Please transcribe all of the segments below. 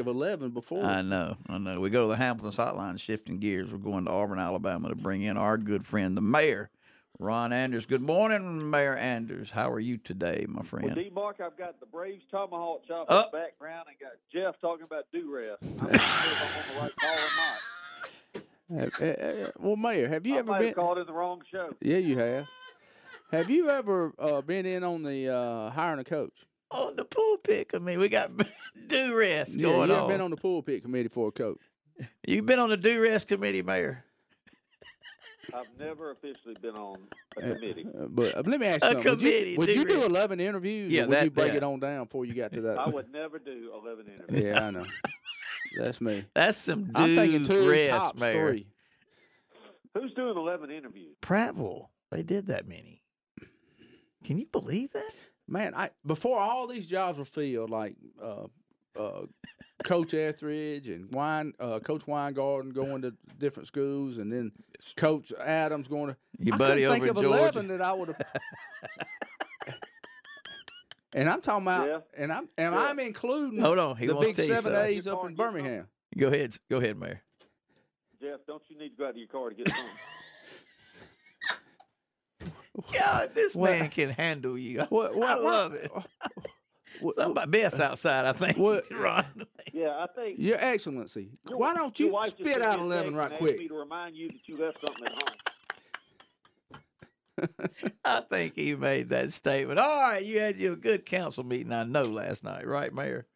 of eleven before. I know, I know. We go to the Hamilton's hotline, shifting gears. We're going to Auburn, Alabama, to bring in our good friend, the mayor, Ron Anders. Good morning, Mayor Anders. How are you today, my friend? Well, D Mark, I've got the Braves tomahawk chop Oh. in the background and got Jeff talking about do rest. I'm not sure if I'm on the right call or not. Well, Mayor, have you I ever been? have called in the wrong show. Yeah, you have. Have you ever uh, been in on the uh, hiring a coach? On the pulpit. I mean, we got do rest Yeah, going on. you ever on. been on the pulpit committee for a coach? You've been on the do rest committee, Mayor. I've never officially been on a Uh, committee. Uh, but uh, let me ask you A something. Would you- Would you, do do eleven interviews? Yeah, or would you break that. it on down before you got to that? I would never do 11 interviews. yeah, I know. That's me. That's some do I'm thinking two rest, tops Mayor. three. Who's doing 11 interviews? Prattville, they did that many. Can you believe that? Man, I before all these jobs were filled, like uh, uh, Coach Etheridge and Wine, uh, Coach Weingarten going to different schools, and then Coach Adams going to. Your I buddy couldn't over think in of Georgia. eleven that I would have. and I'm talking about, Yeah. and I'm and Yeah. I'm including Hold on, he the wants big to tell you seven something. A's up in Get on. Birmingham. Go ahead, go ahead, Mayor. Jeff, don't you need to go out to your car to get some? God, this What- man can handle you. What- I love it. What- Somebody best outside, I think. What- Ron. yeah, I think. Your Excellency, your- why don't you spit out eleven right quick? me to remind you that you left something at home. I think he made that statement. All right, you had your good council meeting, I know, last night, right, Mayor?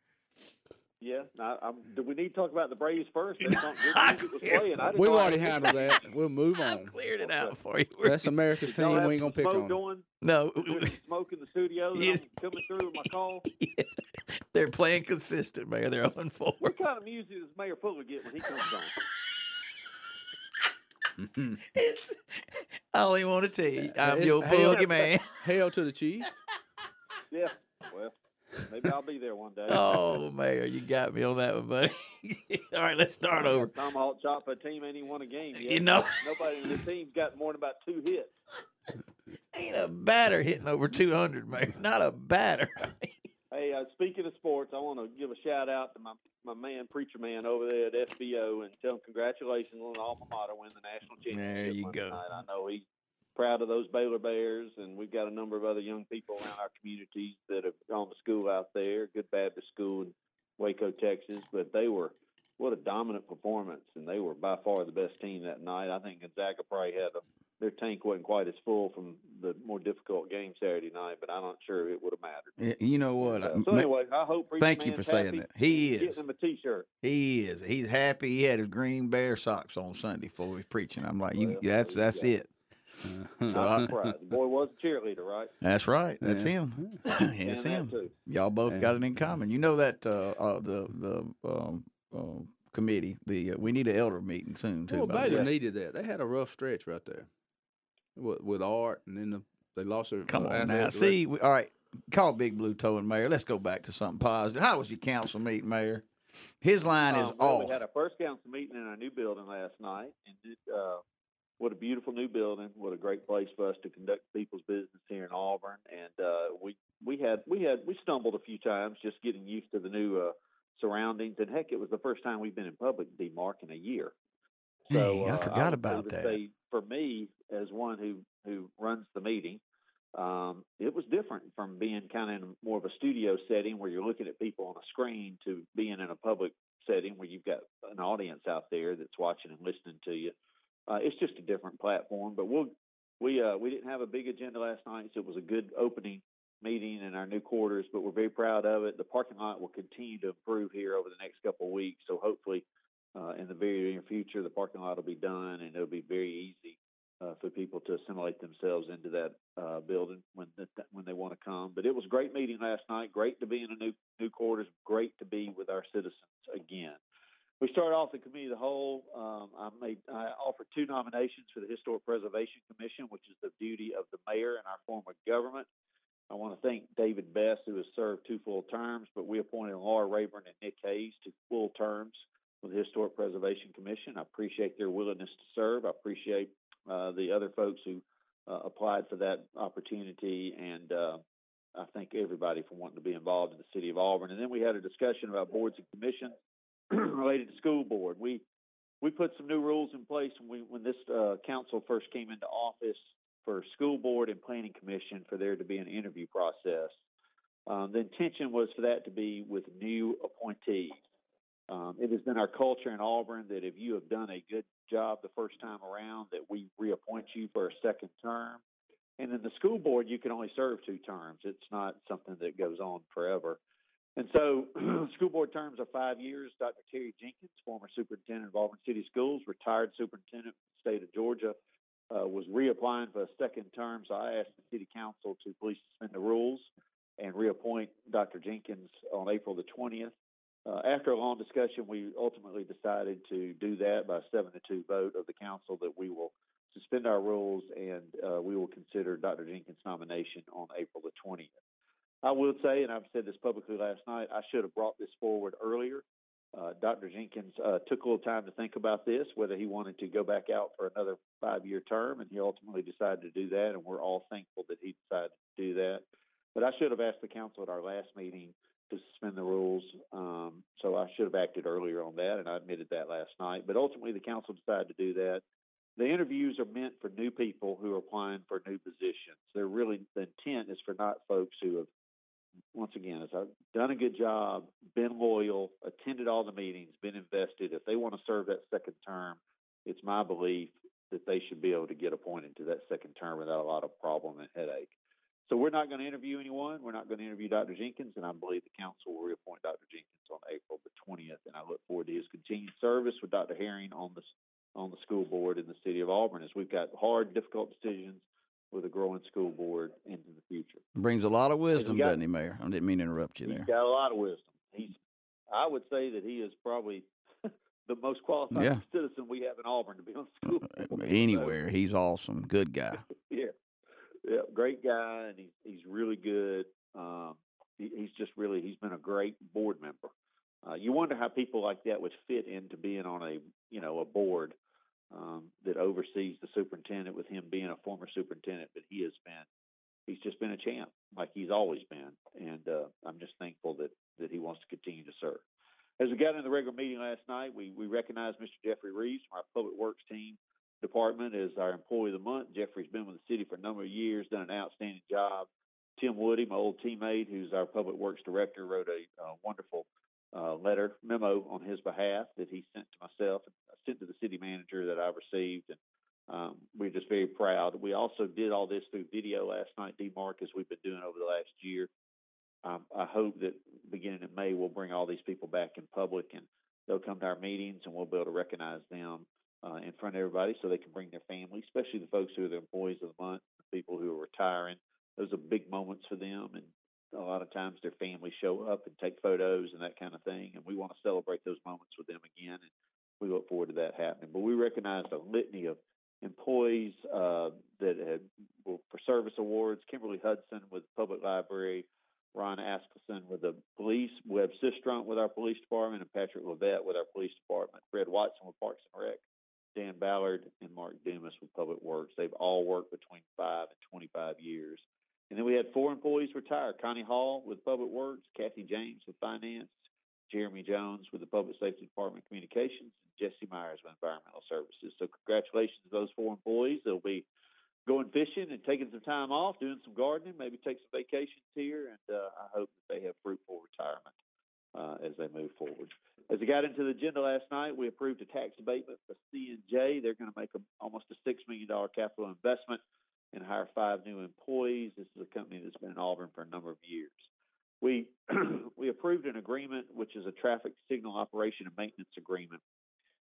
Yeah. Now, I'm, do we need to talk about the Braves first? You There's know, something good was playing. I We've already handled that. We'll move I've on. cleared it out for you. That's America's team. We ain't gonna some pick smoke on. going? no, There's some smoke in the studio Yeah. Coming through with my call. they're playing consistent, Mayor. They're on four. What kind of music does Mayor Fuller get when he comes on? It's, I only want to tell you, uh, I'm It's- your hey, boogie man. Hail to the chief. Yeah. Well, maybe I'll be there one day. Oh, Mayor, you got me on that one, buddy. All right, let's start over. Tomahawk chop a team ain't even won a game yet. You know, Nobody in the team's got more than about two hits. ain't a batter hitting over 200, Mayor. Not a batter. Hey, uh, speaking of sports, I want to give a shout out to my, my man, preacher man over there at SBO, and tell him congratulations on the alma mater winning the national championship. There you go. Night. I know he's proud of those Baylor Bears, and we've got a number of other young people around our communities that have gone to school out there, Good Baptist School in Waco, Texas. But they were what a dominant performance, and they were by far the best team that night. I think Gonzaga probably had a their tank wasn't quite as full from the more difficult game Saturday night, but I'm not sure it would have mattered. You know what? Uh, so anyway, I hope. Preacher Thank you for saying that. He is. Getting him a T-shirt. He is. He's happy. He had his green bear socks on Sunday before he's preaching. I'm like, you. Well, That's you that's go. it. So I- The boy was a cheerleader, right? That's right. That's Yeah. him. it's And that him. too. Y'all both Yeah. got it in common. You know that uh, uh, the the um, uh, committee. The uh, we need an elder meeting soon too. Well, by the Baylor way. needed that. They had a rough stretch right there with, with Art, and then the, they lost their. Come uh, on now. director. See, we, all right. Call Big Blue Toe and Mayor. Let's go back to something positive. How was your council meeting, Mayor? His line is Um, well, off. We had our first council meeting in our new building last night, and it, uh, what a beautiful new building! What a great place for us to conduct people's business here in Auburn. And uh, we we had we had we stumbled a few times just getting used to the new uh, surroundings. And heck, it was the first time we've been in public, D. Mark, in a year. So Dang, I uh, forgot about that. Say, for me, as one who who runs the meeting, um, it was different from being kind of in more of a studio setting where you're looking at people on a screen to being in a public setting where you've got an audience out there that's watching and listening to you. Uh, it's just a different platform, but we'll we uh, we didn't have a big agenda last night, so it was a good opening meeting in our new quarters. But we're very proud of it. The parking lot will continue to improve here over the next couple of weeks, so hopefully uh, in the very near future, the parking lot will be done, and it'll be very easy uh, for people to assimilate themselves into that uh, building when the, when they want to come. But it was a great meeting last night. Great to be in a new new quarters. Great to be with our citizens again. We started off the committee of the whole. Um, I made I offered two nominations for the Historic Preservation Commission, which is the duty of the mayor in our form of government. I want to thank David Best, who has served two full terms, but we appointed Laura Rayburn and Nick Hayes to full terms with the Historic Preservation Commission. I appreciate their willingness to serve. I appreciate uh, the other folks who uh, applied for that opportunity, and uh, I thank everybody for wanting to be involved in the city of Auburn. And then we had a discussion about boards and commissions. related to school board. We we put some new rules in place when we when this uh, council first came into office for school board and planning commission for there to be an interview process. Um, the intention was for that to be with new appointees. Um, it has been our culture in Auburn that if you have done a good job the first time around, that we reappoint you for a second term. And in the school board, you can only serve two terms. It's not something that goes on forever. And so, school board terms are five years. Dr. Terry Jenkins, former superintendent of Auburn City Schools, retired superintendent of the state of Georgia, uh, was reapplying for a second term. So I asked the city council to please suspend the rules and reappoint Dr. Jenkins on April the 20th. Uh, after a long discussion, we ultimately decided to do that by a seven to two vote of the council that we will suspend our rules and uh, we will consider Dr. Jenkins' nomination on April the 20th. I will say, and I've said this publicly last night, I should have brought this forward earlier. Uh, Dr. Jenkins uh, took a little time to think about this, whether he wanted to go back out for another five year term, and he ultimately decided to do that, and we're all thankful that he decided to do that. But I should have asked the council at our last meeting to suspend the rules. Um, so I should have acted earlier on that, and I admitted that last night. But ultimately, the council decided to do that. The interviews are meant for new people who are applying for new positions. They're really the intent is for not folks who have, once again, has done a good job, been loyal, attended all the meetings, been invested. If they want to serve that second term, it's my belief that they should be able to get appointed to that second term without a lot of problem and headache. So we're not going to interview anyone. We're not going to interview Dr. Jenkins, and I believe the council will reappoint Dr. Jenkins on April the 20th. And I look forward to his continued service with Dr. Herring on the on the school board in the city of Auburn, as we've got hard, difficult decisions with a growing school board into the future. Brings a lot of wisdom, got- doesn't he, Mayor? I didn't mean to interrupt you He's there. got a lot of wisdom. He's, I would say that he is probably the most qualified Yeah. citizen we have in Auburn to be on the school board. So, Anywhere, he's awesome. Good guy. yeah, yeah, great guy, and he's he's really good. Um, he, he's just really he's been a great board member. Uh, you wonder how people like that would fit into being on a you know a board um, that oversees the superintendent, with him being a former superintendent. But he has been he's just been a champ, like he's always been, and uh, I'm just thankful that that he wants to continue to serve. As we got into the regular meeting last night, we we recognized Mr. Jeffrey Reeves from our public works team department as our employee of the month. Jeffrey's been with the city for a number of years, done an outstanding job. Tim Woody, my old teammate, who's our public works director, wrote a uh, wonderful uh, letter memo on his behalf that he sent to myself and sent to the city manager that I received, and um, we're just very proud. We also did all this through video last night, D. Mark, as we've been doing over the last year. Um, I hope that beginning in May we'll bring all these people back in public and they'll come to our meetings and we'll be able to recognize them uh, in front of everybody so they can bring their family, especially the folks who are the employees of the month, the people who are retiring. Those are big moments for them, and a lot of times their families show up and take photos and that kind of thing, and we want to celebrate those moments with them again, and we look forward to that happening. But we recognize a litany of employees uh, that had were for service awards. Kimberly Hudson with Public Library, Ron Askelson with the police, Webb Sistrunk with our police department, and Patrick Levette with our police department, Fred Watson with Parks and Rec, Dan Ballard, and Mark Dumas with Public Works. They've all worked between five and 25 years. And then we had four employees retire Connie Hall with Public Works, Kathy James with Finance, Jeremy Jones with the Public Safety Department Communications, and Jesse Myers with Environmental Services. So, congratulations to those four employees. They'll be going fishing and taking some time off, doing some gardening, maybe take some vacations here, and uh, I hope that they have fruitful retirement uh, as they move forward. As we got into the agenda last night, we approved a tax abatement for C and J. They're going to make a, almost a six million dollar capital investment and hire five new employees. This is a company that's been in Auburn for a number of years. We we approved an agreement, which is a traffic signal operation and maintenance agreement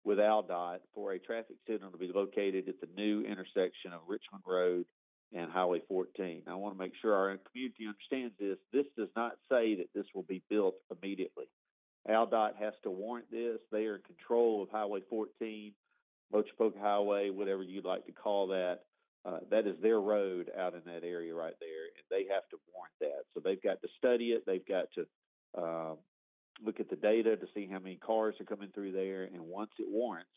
with AlDOT for a traffic signal to be located at the new intersection of Richmond Road and Highway 14. I want to make sure our community understands this. This does not say that this will be built immediately. AlDOT has to warrant this. They are in control of Highway 14, Loachapoka Highway, whatever you'd like to call that. Uh, that is their road out in that area right there, and they have to warrant that. So they've got to study it. They've got to uh, look at the data to see how many cars are coming through there. And once it warrants,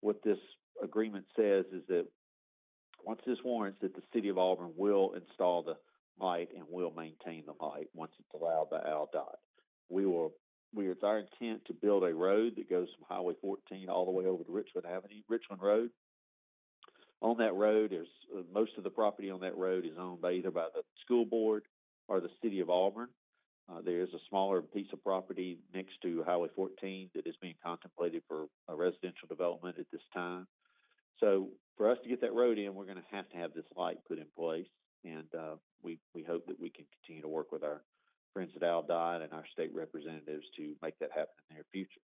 what this agreement says is that once this warrants, that the city of Auburn will install the light and will maintain the light once it's allowed by AlDOT. We will we it's our intent to build a road that goes from Highway 14 all the way over to Richland Avenue, Richland Road. On that road, there's uh, most of the property on that road is owned by either by the school board or the city of Auburn. Uh, there is a smaller piece of property next to Highway 14 that is being contemplated for a residential development at this time. So for us to get that road in, we're going to have to have this light put in place, and uh, we we hope that we can continue to work with our friends at AlDOT and our state representatives to make that happen in the near future.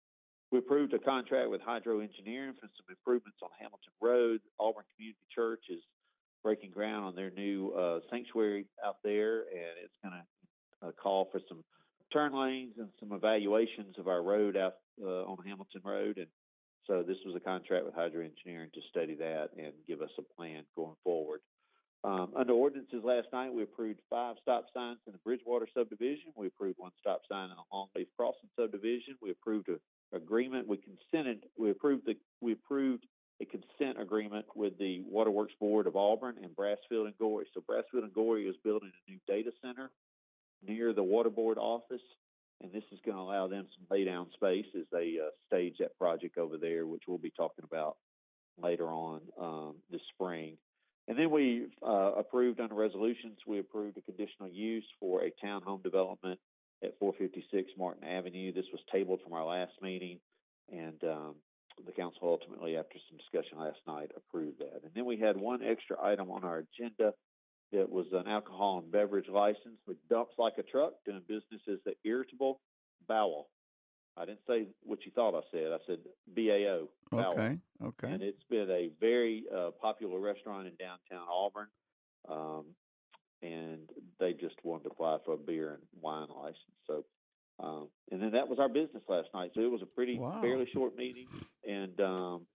We approved a contract with Hydro Engineering for some improvements on Hamilton Road. Auburn Community Church is breaking ground on their new uh, sanctuary out there, and it's going to uh, call for some turn lanes and some evaluations of our road out uh, on Hamilton Road. And so this was a contract with Hydro Engineering to study that and give us a plan going forward. Um, under ordinances last night, we approved five stop signs in the Bridgewater subdivision. We approved one stop sign in the Longleaf Crossing subdivision. We approved an agreement. We consented. We approved the. We approved a consent agreement with the Waterworks Board of Auburn and Brasfield and Gorrie. So Brasfield and Gorrie is building a new data center near the Water Board office, and this is going to allow them some lay down space as they uh, stage that project over there, which we'll be talking about later on um, this spring. And then we uh, approved under resolutions, we approved a conditional use for a townhome development at 456 Martin Avenue. This was tabled from our last meeting, and um, the council ultimately, after some discussion last night, approved that. And then we had one extra item on our agenda that was an alcohol and beverage license with Dumps Like a Truck, doing business as the Irritable Bao. I didn't say what you thought I said. I said BAO. Okay. Okay. And it's been a very uh, popular restaurant in downtown Auburn. Um, and they just wanted to apply for a beer and wine license. So, um, and then that was our business last night. So it was a pretty Wow. fairly short meeting, and um,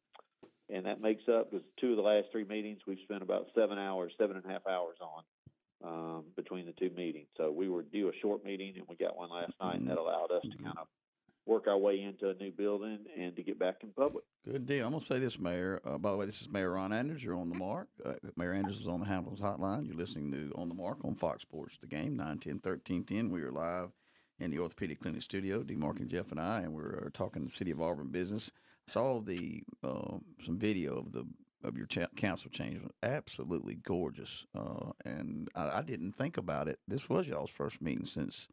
and that makes up was two of the last three meetings we've spent about seven hours, seven and a half hours on um, between the two meetings. So we were due a short meeting, and we got one last night, and that allowed us to kind of work our way into a new building and to get back in public. Good deal. I'm going to say this, Mayor. Uh, by the way, this is Mayor Ron Andrews. You're on the mark. Uh, Mayor Andrews is on the Hamilton's Hotline. You're listening to On the Mark on Fox Sports, the game, 910 1310. We are live in the Orthopedic Clinic studio, D. Mark and Jeff and I, and we're uh, talking the City of Auburn business. Saw the uh, some video of the of your council change. Absolutely gorgeous. Uh, and I, I didn't think about it. This was y'all's first meeting since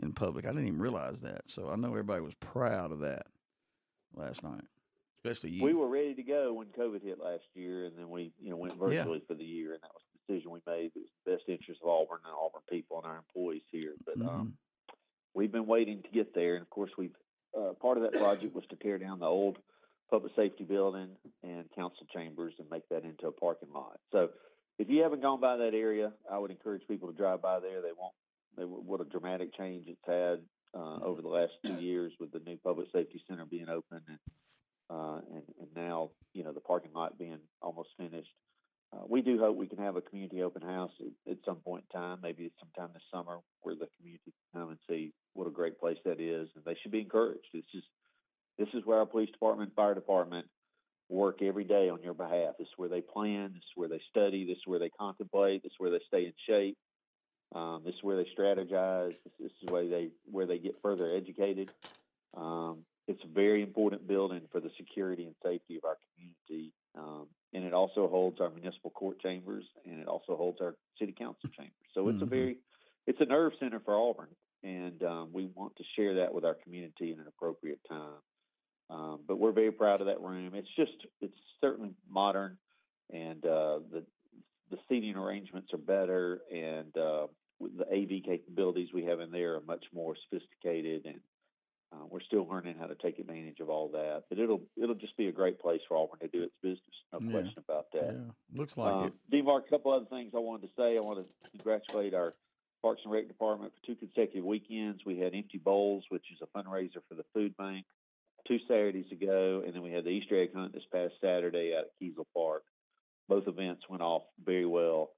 in public. I didn't even realize that. So I know everybody was proud of that last night, especially you. We were ready to go when COVID hit last year, and then we, you know, went virtually for the year, and that was the decision we made. It was the best interest of Auburn and Auburn people and our employees here. But Mhm. um, we've been waiting to get there, and of course, we've uh, part of that project was to tear down the old public safety building and council chambers and make that into a parking lot. So, if you haven't gone by that area, I would encourage people to drive by there. They won't. What a dramatic change it's had uh, over the last two years with the new public safety center being open and uh, and, and now you know the parking lot being almost finished. Uh, we do hope we can have a community open house at, at some point in time, maybe sometime this summer, where the community can come and see what a great place that is, and they should be encouraged. This is this is where our police department, fire department work every day on your behalf. This is where they plan. This is where they study. This is where they contemplate. This is where they stay in shape. Um, this is where they strategize. This, this is where they where they get further educated. Um, it's a very important building for the security and safety of our community, um, and it also holds our municipal court chambers, and it also holds our city council chambers. So it's a Mhm. very it's a nerve center for Auburn, and um, we want to share that with our community in an appropriate time. Um, but we're very proud of that room. It's just it's certainly modern, and uh, the the seating arrangements are better, and uh, the AV capabilities we have in there are much more sophisticated, and uh, we're still learning how to take advantage of all that. But it'll it'll just be a great place for Auburn to do its business. No Yeah. question about that. Yeah, looks like Um, it. D-Mark, a couple other things I wanted to say. I want to congratulate our Parks and Rec department for two consecutive weekends. We had Empty Bowls, which is a fundraiser for the food bank, two Saturdays ago, and then we had the Easter egg hunt this past Saturday out at Kiesel Park. Both events went off very well.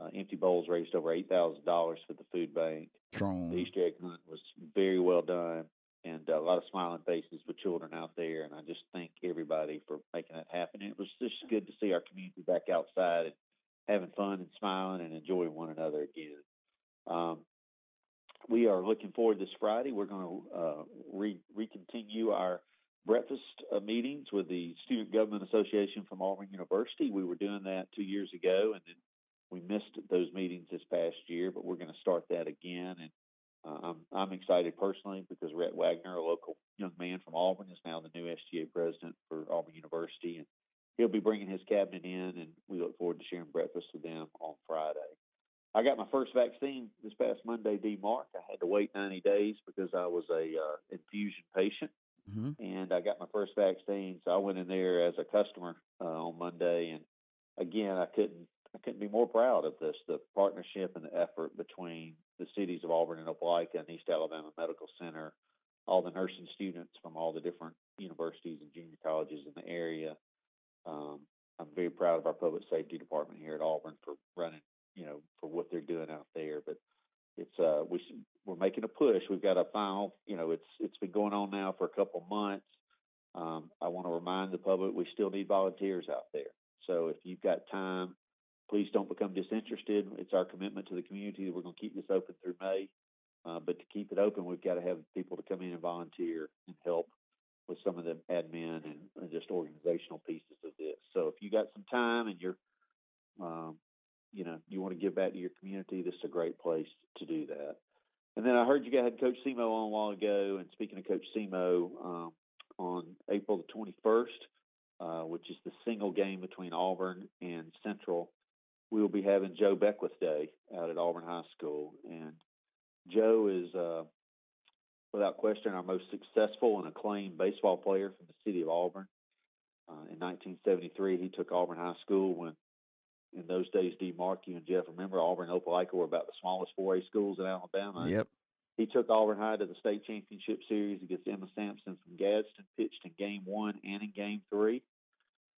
Uh, Empty Bowls raised over eight thousand dollars for the food bank. Strong. The Easter egg hunt was very well done, and uh, a lot of smiling faces with children out there. And I just thank everybody for making that happen. And it was just good to see our community back outside and having fun and smiling and enjoying one another again. Um, we are looking forward this Friday. We're going to uh, re- recontinue our breakfast uh, meetings with the Student Government Association from Auburn University. We were doing that two years ago, and then we missed those meetings this past year, but we're going to start that again. And uh, I'm I'm excited personally because Rhett Wagner, a local young man from Auburn, is now the new SGA president for Auburn University, and he'll be bringing his cabinet in, and we look forward to sharing breakfast with them on Friday. I got my first vaccine this past Monday, D Mark. I had to wait 90 days because I was a uh, infusion patient, Mhm. and I got my first vaccine. So I went in there as a customer uh, on Monday, and again, I couldn't I couldn't be more proud of this the partnership and the effort between the cities of Auburn and Opelika and East Alabama Medical Center, all the nursing students from all the different universities and junior colleges in the area. Um, I'm very proud of our public safety department here at Auburn for running, you know, for what they're doing out there. But it's uh, we we're making a push. We've got a final, you know, it's it's been going on now for a couple months. Um, I want to remind the public we still need volunteers out there. So if you've got time, please don't become disinterested. It's our commitment to the community that we're going to keep this open through May. Uh, but to keep it open, we've got to have people to come in and volunteer and help with some of the admin and, and just organizational pieces of this. So if you got some time and you're, um, you know, you want to give back to your community, this is a great place to do that. And then I heard you had Coach Semo on a while ago. And speaking of Coach Semo, um, on April the 21st, uh, which is the single game between Auburn and Central, we will be having Joe Beckwith Day out at Auburn High School. And Joe is, uh, without question, our most successful and acclaimed baseball player from the city of Auburn. Uh, in 1973, he took Auburn High School when, in those days, D. Mark, you and Jeff remember, Auburn and Opelika were about the smallest 4A schools in Alabama. Yep. He took Auburn High to the state championship series against Emma Sansom from Gadsden, pitched in game one and in game three.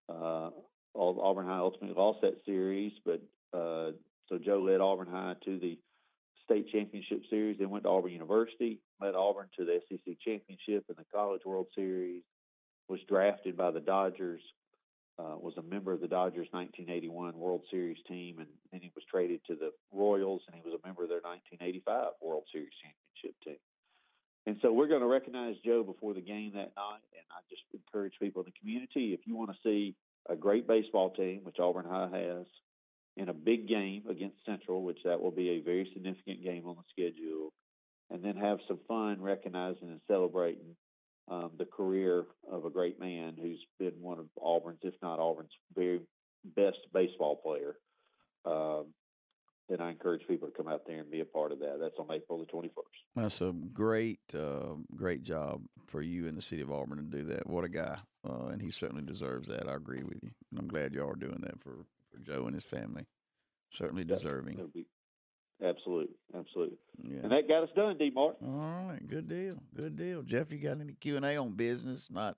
Uh, Au- Auburn High ultimately lost that series, but uh, so Joe led Auburn High to the state championship series. Then went to Auburn University, led Auburn to the SEC championship and the College World Series. Was drafted by the Dodgers. Uh, was a member of the Dodgers 1981 World Series team, and then he was traded to the Royals, and he was a member of their 1985 World Series championship team. And so we're going to recognize Joe before the game that night, and I just encourage people in the community if you want to see a great baseball team, which Auburn High has, in a big game against Central, which that will be a very significant game on the schedule, and then have some fun recognizing and celebrating um, the career of a great man who's been one of Auburn's, if not Auburn's, very best baseball player. Um, then I encourage people to come out there and be a part of that. That's on April the 21st. That's a great, uh, great job for you in the city of Auburn to do that. What a guy, uh, and he certainly deserves that. I agree with you, and I'm glad you are doing that for, for Joe and his family. Certainly deserving. Be absolutely, absolutely. Yeah. And that got us done, D. Mark. All right, good deal, good deal. Jeff, you got any Q and A on business, not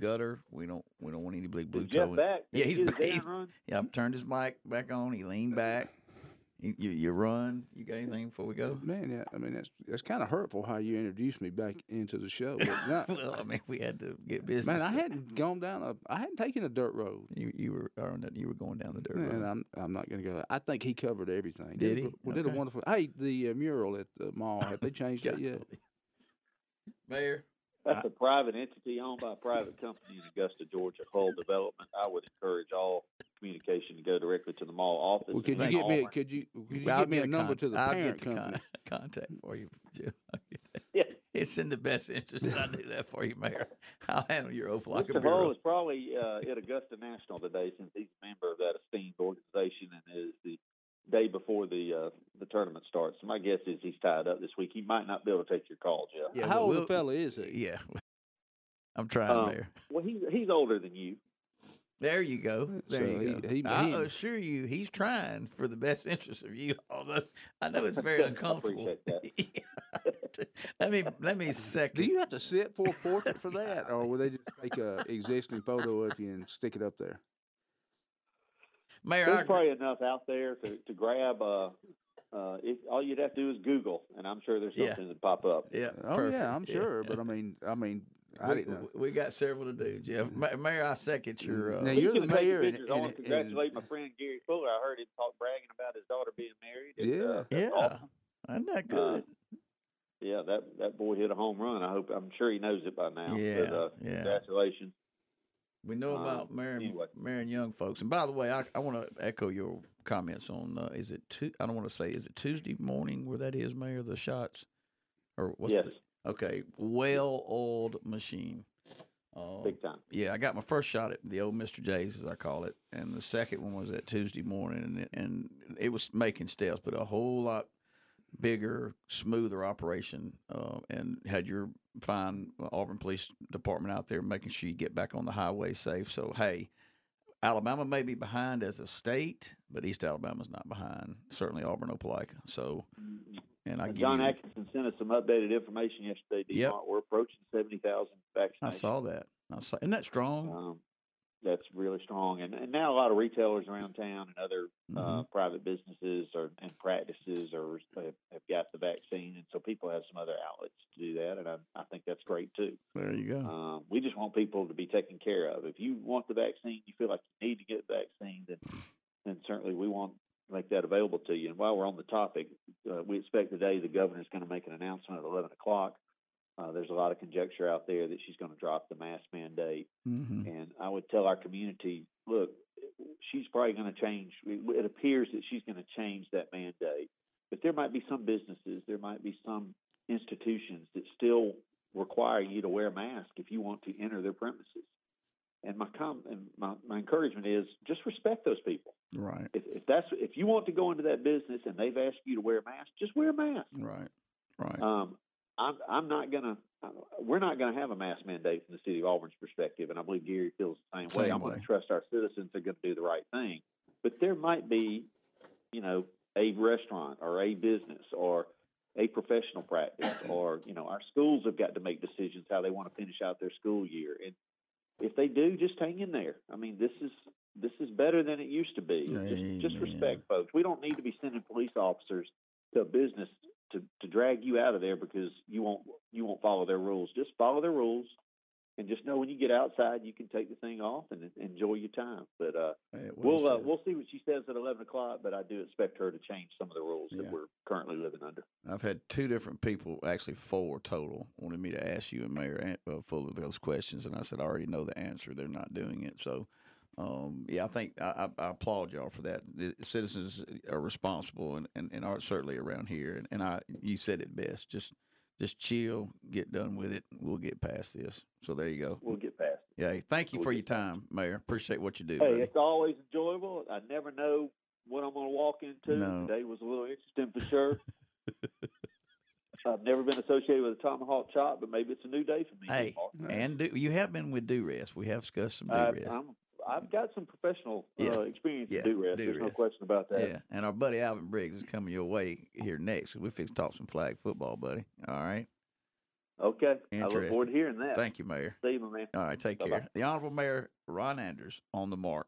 gutter? We don't, we don't want any big blue Jeff toe. back? Yeah, he he's back. He's- Yeah, I've turned his mic back on. He leaned back. You, you, run. You got anything before we go? Man, yeah, I mean that's that's kind of hurtful how you introduced me back into the show. But not, well, I mean, we had to get business. man, I hadn't gone down a, I hadn't taken a dirt road. You, you were. You were going down the dirt And road. I'm I'm not going to go. I think he covered everything. Did a- he? We did a Okay. wonderful. Hey, the uh, mural at the mall have they changed that yet? Mayor. That's a private entity owned by a private company in Augusta, Georgia, Hull Development. I would encourage all communication to go directly to the mall office. Well, could you in get me? Could you? Could you I'll get me get a number con- to the I'll parent get the company? Con- contact for you, Jim. Yeah. It's in the best interest. I do that for you, Mayor. I'll handle your Opelika Mr. Hull is probably uh, at Augusta National today since he's a member of that esteemed organization and is the day before the uh, the tournament starts. My guess is he's tied up this week. He might not be able to take your call, Jeff. Yeah, How old we'll- a fella is he? Yeah. I'm trying, Um, Mayor. Well, he's he's older than you. There you go. There So you go. he- I assure you, he's trying for the best interest of you. Although I know it's very uncomfortable. appreciate let me let me second. Do you have to sit for a portrait for that, or will they just take a existing photo of you and stick it up there? Mayor? There's agree. probably enough out there to, to grab. Uh, uh, if, all you'd have to do is Google, and I'm sure there's Yeah. something that pop up. Yeah. Oh perfect. yeah, I'm sure. yeah. But I mean, I mean, I we, didn't know. we got several to do, Jeff. Mayor, I second your. Uh, Now, you're the Speaking of taking mayor and- pictures, I want to and- my friend Gary Fuller. I heard him talk bragging about his daughter being married. and, uh, Yeah. that's yeah, awesome. isn't that Uh, good? yeah, that that boy hit a home run. I hope I'm sure he knows it by now. Yeah, but, uh, yeah. Congratulations. We know Um, about marrying, anyway. marrying young folks. And by the way, I, I want to echo your comments on uh, is it tu- I don't want to say is it Tuesday morning where that is, Mayor, the shots? Or what's yes, the okay, well oiled machine. Uh, big time. yeah, I got my first shot at the old Mr. J's, as I call it, and the second one was that Tuesday morning, and it, and it was making steps, but a whole lot bigger, smoother operation, uh, and had your fine Auburn Police Department out there making sure you get back on the highway safe. So hey, Alabama may be behind as a state, but East Alabama's not behind. Certainly Auburn, Opelika. So, and I Uh, John you, Atkinson sent us some updated information yesterday. Yep. We're approaching seventy thousand vaccinations. I saw that. I saw, isn't that strong? Um, that's really strong, and, and now a lot of retailers around town and other uh, Mhm. private businesses or and practices are have, have got the vaccine, and so people have some other outlets to do that, and I, I think that's great too. there you go. Um, we just want people to be taken care of. If you want the vaccine, you feel like you need to get the vaccine, then then certainly we want to make that available to you. And while we're on the topic, uh, we expect today the governor's going to make an announcement at 11 o'clock. Uh, there's a lot of conjecture out there that she's going to drop the mask mandate. hmm And I would tell our community, look, she's probably going to change. It it appears that she's going to change that mandate, but there might be some businesses, there might be some institutions that still require you to wear a mask if you want to enter their premises. And my com- and my, my encouragement is just respect those people. Right, If, if that's if you want to go into that business and they've asked you to wear a mask, just wear a mask. right, right. Um, I'm I'm not gonna. uh, We're not gonna have a mask mandate from the city of Auburn's perspective, and I believe Gary feels the same, way. Same I'm going to trust our citizens are going to do the right thing, but there might be, you know, a restaurant or a business or a professional practice, or you know, our schools have got to make decisions how they want to finish out their school year, and if they do, just hang in there. I mean, this is this is better than it used to be. Just just respect folks. We don't need to be sending police officers to a business to, to drag you out of there because you won't you won't follow their rules. Just follow their rules, and just know when you get outside, you can take the thing off and enjoy your time. But uh, Hey, well we'll uh, we'll see what she says at eleven o'clock. But I do expect her to change some of the rules Yeah. that we're currently living under. I've had two different people, actually four total, wanted me to ask you and Mayor uh, full of those questions, and I said I already know the answer. They're not doing it, so um, yeah, I think I, I, applaud y'all for that. The citizens are responsible, and, and, and are certainly around here. And, and I, you said it best. Just just chill, get done with it. We'll get past this. So there you go. We'll get past. it. Yeah, thank you we'll for your time, Mayor. Appreciate what you do, Hey, buddy. it's always enjoyable. I never know what I'm going to walk into. No. Today was a little interesting for sure. I've never been associated with a tomahawk chop, but maybe it's a new day for me. Hey, and do, you have been with Duress. We have discussed some I, Duress. I'm, I've got some professional Yeah. uh, experience Yeah, in do-rest. There's no question about that. Yeah, and our buddy Alvin Briggs is coming your way here next. We fix talk some flag football, buddy. All right. Okay. I look forward to hearing that. Thank you, Mayor. See you, my man. All right, take Bye-bye. care. The Honorable Mayor Ron Anders on the mark.